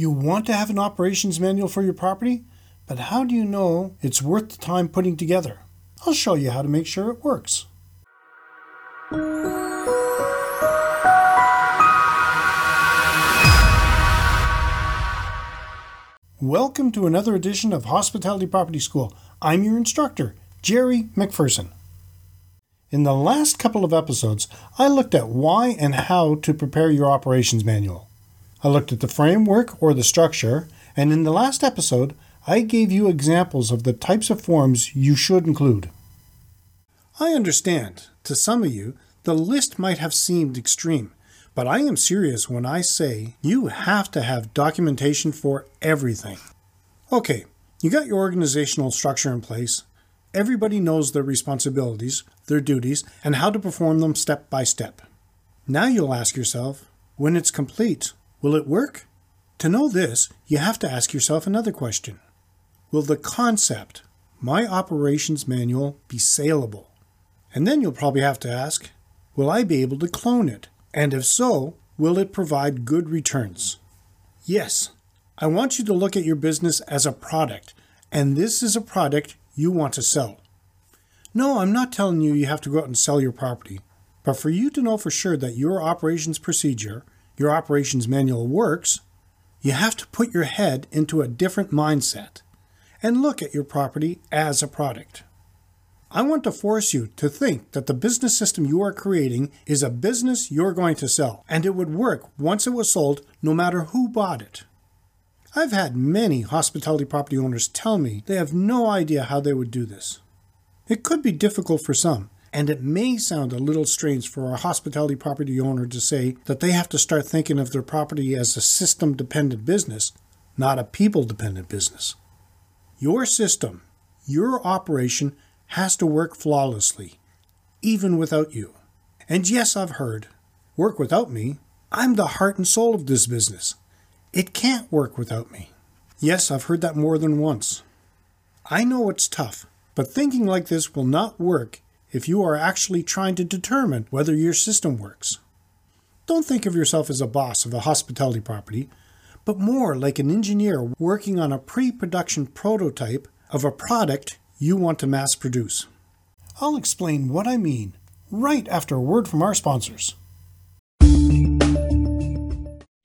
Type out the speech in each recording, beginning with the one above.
You want to have an operations manual for your property, but how do you know it's worth the time putting together? I'll show you how to make sure it works. Welcome to another edition of Hospitality Property School. I'm your instructor, Jerry McPherson. In the last couple of episodes, I looked at why and how to prepare your operations manual. I looked at the framework or the structure, and in the last episode, I gave you examples of the types of forms you should include. I understand, to some of you, the list might have seemed extreme, but I am serious when I say you have to have documentation for everything. Okay, you got your organizational structure in place. Everybody knows their responsibilities, their duties, and how to perform them step by step. Now you'll ask yourself, when it's complete, will it work? To know this, you have to ask yourself another question Will the concept, my operations manual, be saleable? And then you'll probably have to ask, will I be able to clone it? And if so, will it provide good returns? Yes, I want you to look at your business as a product, and this is a product you want to sell. No, I'm not telling you you have to go out and sell your property, but for you to know for sure that your operations procedure, your operations manual works, you have to put your head into a different mindset and look at your property as a product. I want to force you to think that the business system you are creating is a business you're going to sell, and it would work once it was sold no matter who bought it. I've had many hospitality property owners tell me they have no idea how they would do this. It could be difficult for some, and it may sound a little strange for a hospitality property owner to say that they have to start thinking of their property as a system dependent business, not a people dependent business. Your system, your operation, has to work flawlessly, even without you. And yes, I've heard, work without me. I'm the heart and soul of this business. It can't work without me. Yes, I've heard that more than once. I know it's tough, but thinking like this will not work if you are actually trying to determine whether your system works. Don't think of yourself as a boss of a hospitality property, but more like an engineer working on a pre production prototype of a product you want to mass produce. I'll explain what I mean right after a word from our sponsors.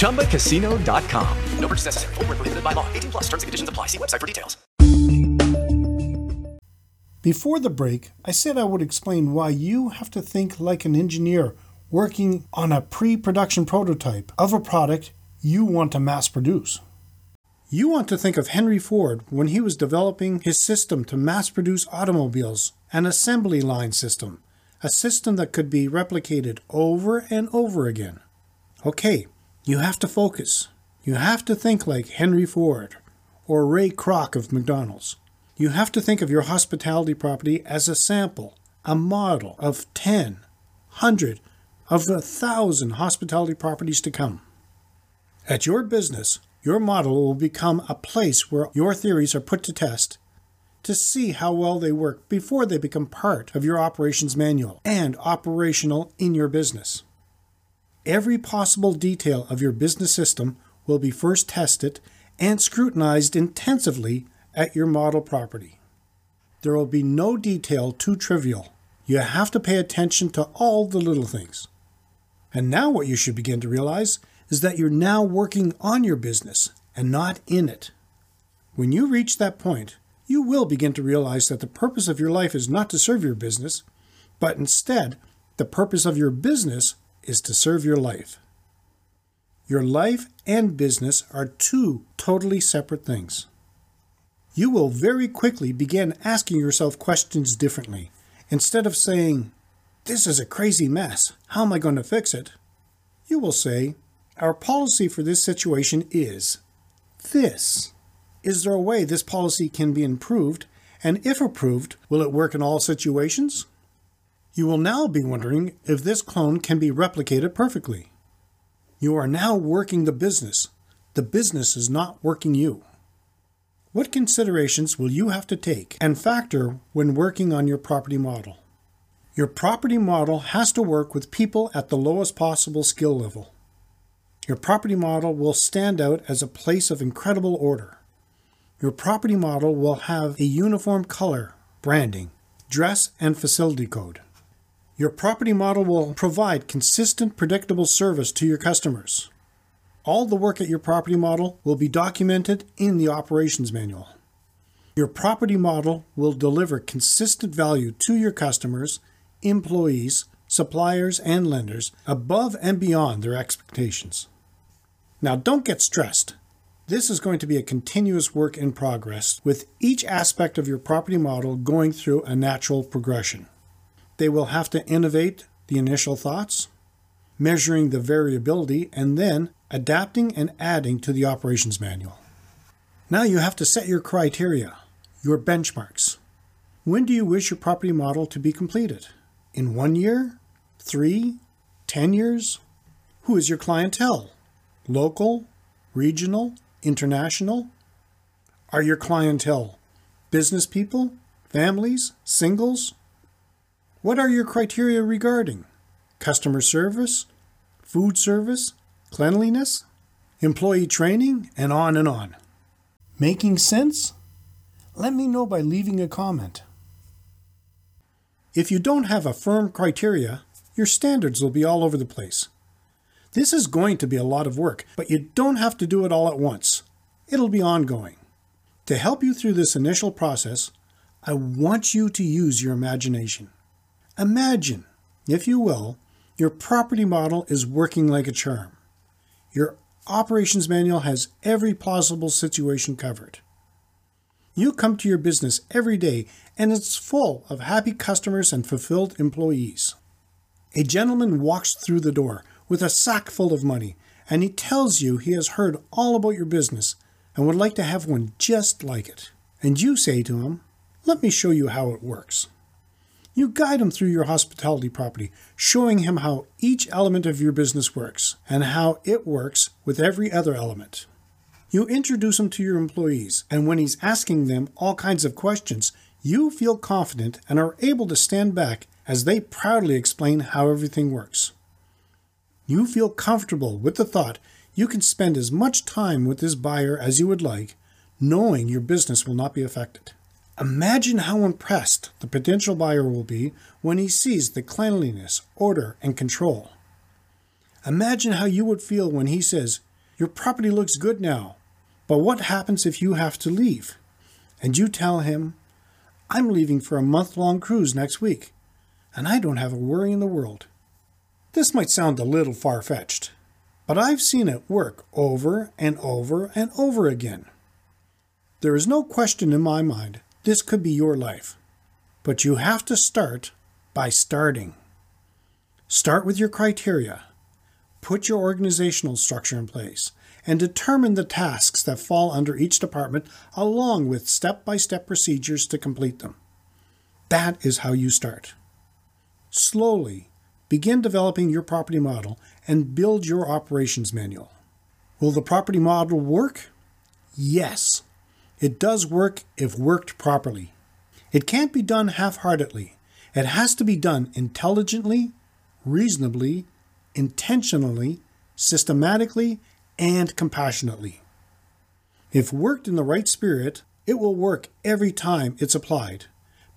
ChumbaCasino.com. No purchase necessary. Void where prohibited by law. 18 plus terms and conditions apply. See website for details. Before the break, I said I would explain why you have to think like an engineer working on a pre production prototype of a product you want to mass produce. You want to think of Henry Ford when he was developing his system to mass produce automobiles, an assembly line system, a system that could be replicated over and over again. Okay, you have to focus. You have to think like Henry Ford or Ray Kroc of McDonald's. You have to think of your hospitality property as a sample, a model of 10, 100, of a thousand hospitality properties to come. At your business, your model will become a place where your theories are put to test to see how well they work before they become part of your operations manual and operational in your business. Every possible detail of your business system will be first tested and scrutinized intensively at your model property. There will be no detail too trivial. You have to pay attention to all the little things. And now, what you should begin to realize is that you're now working on your business and not in it. When you reach that point, you will begin to realize that the purpose of your life is not to serve your business, but instead, the purpose of your business is to serve your life. Your life and business are two totally separate things. You will very quickly begin asking yourself questions differently. Instead of saying, This is a crazy mess, how am I going to fix it? You will say, Our policy for this situation is this. Is there a way this policy can be improved? And if approved, will it work in all situations? You will now be wondering if this clone can be replicated perfectly. You are now working the business. The business is not working you. What considerations will you have to take and factor when working on your property model? Your property model has to work with people at the lowest possible skill level. Your property model will stand out as a place of incredible order. Your property model will have a uniform color, branding, dress, and facility code. Your property model will provide consistent, predictable service to your customers. All the work at your property model will be documented in the operations manual. Your property model will deliver consistent value to your customers, employees, suppliers, and lenders above and beyond their expectations. Now, don't get stressed. This is going to be a continuous work in progress with each aspect of your property model going through a natural progression. They will have to innovate the initial thoughts, measuring the variability, and then adapting and adding to the operations manual. Now you have to set your criteria, your benchmarks. When do you wish your property model to be completed? In one year? Three? Ten years? Who is your clientele? Local? Regional? International? Are your clientele business people? Families? Singles? What are your criteria regarding? Customer service? Food service? cleanliness, employee training, and on and on. Making sense? Let me know by leaving a comment. If you don't have a firm criteria, your standards will be all over the place. This is going to be a lot of work, but you don't have to do it all at once. It'll be ongoing. To help you through this initial process, I want you to use your imagination. Imagine, if you will, your property model is working like a charm. Your operations manual has every possible situation covered. You come to your business every day and it's full of happy customers and fulfilled employees. A gentleman walks through the door with a sack full of money and he tells you he has heard all about your business and would like to have one just like it. And you say to him, Let me show you how it works. You guide him through your hospitality property, showing him how each element of your business works and how it works with every other element. You introduce him to your employees, and when he's asking them all kinds of questions, you feel confident and are able to stand back as they proudly explain how everything works. You feel comfortable with the thought you can spend as much time with this buyer as you would like, knowing your business will not be affected. Imagine how impressed the potential buyer will be when he sees the cleanliness, order, and control. Imagine how you would feel when he says, Your property looks good now, but what happens if you have to leave? And you tell him, I'm leaving for a month long cruise next week, and I don't have a worry in the world. This might sound a little far fetched, but I've seen it work over and over and over again. There is no question in my mind this could be your life. But you have to start by starting. Start with your criteria. Put your organizational structure in place and determine the tasks that fall under each department along with step by step procedures to complete them. That is how you start. Slowly, begin developing your property model and build your operations manual. Will the property model work? Yes. It does work if worked properly. It can't be done half heartedly. It has to be done intelligently, reasonably, intentionally, systematically, and compassionately. If worked in the right spirit, it will work every time it's applied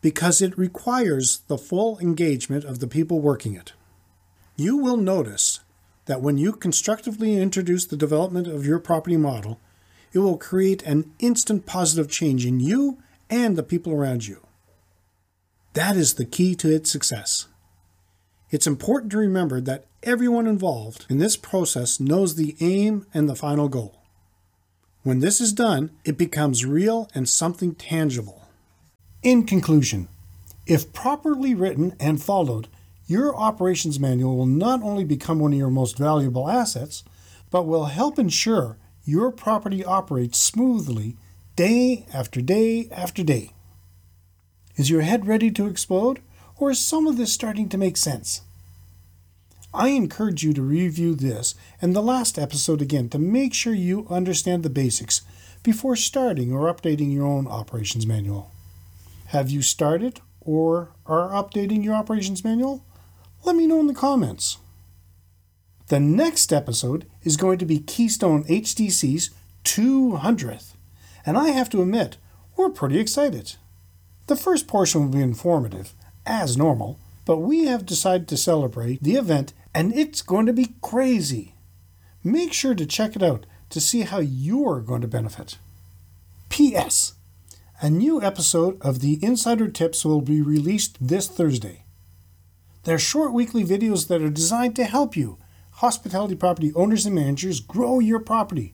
because it requires the full engagement of the people working it. You will notice that when you constructively introduce the development of your property model, it will create an instant positive change in you and the people around you. That is the key to its success. It's important to remember that everyone involved in this process knows the aim and the final goal. When this is done, it becomes real and something tangible. In conclusion, if properly written and followed, your operations manual will not only become one of your most valuable assets, but will help ensure your property operates smoothly day after day after day. Is your head ready to explode, or is some of this starting to make sense? I encourage you to review this and the last episode again to make sure you understand the basics before starting or updating your own operations manual. Have you started or are updating your operations manual? Let me know in the comments. The next episode is going to be Keystone HDC's 200th, and I have to admit, we're pretty excited. The first portion will be informative, as normal, but we have decided to celebrate the event, and it's going to be crazy. Make sure to check it out to see how you're going to benefit. P.S. A new episode of the Innsider Tips will be released this Thursday. They're short weekly videos that are designed to help you, hospitality property owners and managers, grow your property.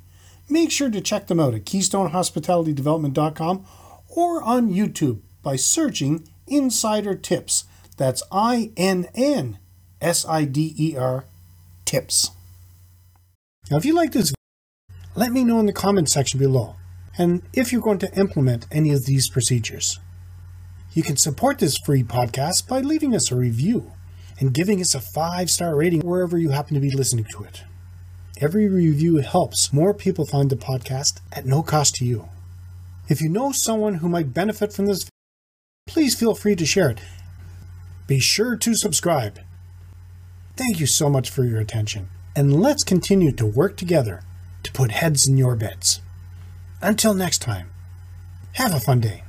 Make sure to check them out at KeystoneHospitalityDevelopment.com or on YouTube by searching Innsider Tips. That's I N N S I D E R Tips. Now, if you like this, let me know in the comment section below, and if you're going to implement any of these procedures. You can support this free podcast by leaving us a review and giving us a five star rating wherever you happen to be listening to it. Every review helps more people find the podcast at no cost to you. If you know someone who might benefit from this, please feel free to share it. Be sure to subscribe. Thank you so much for your attention, and let's continue to work together to put heads in your beds. Until next time, have a fun day.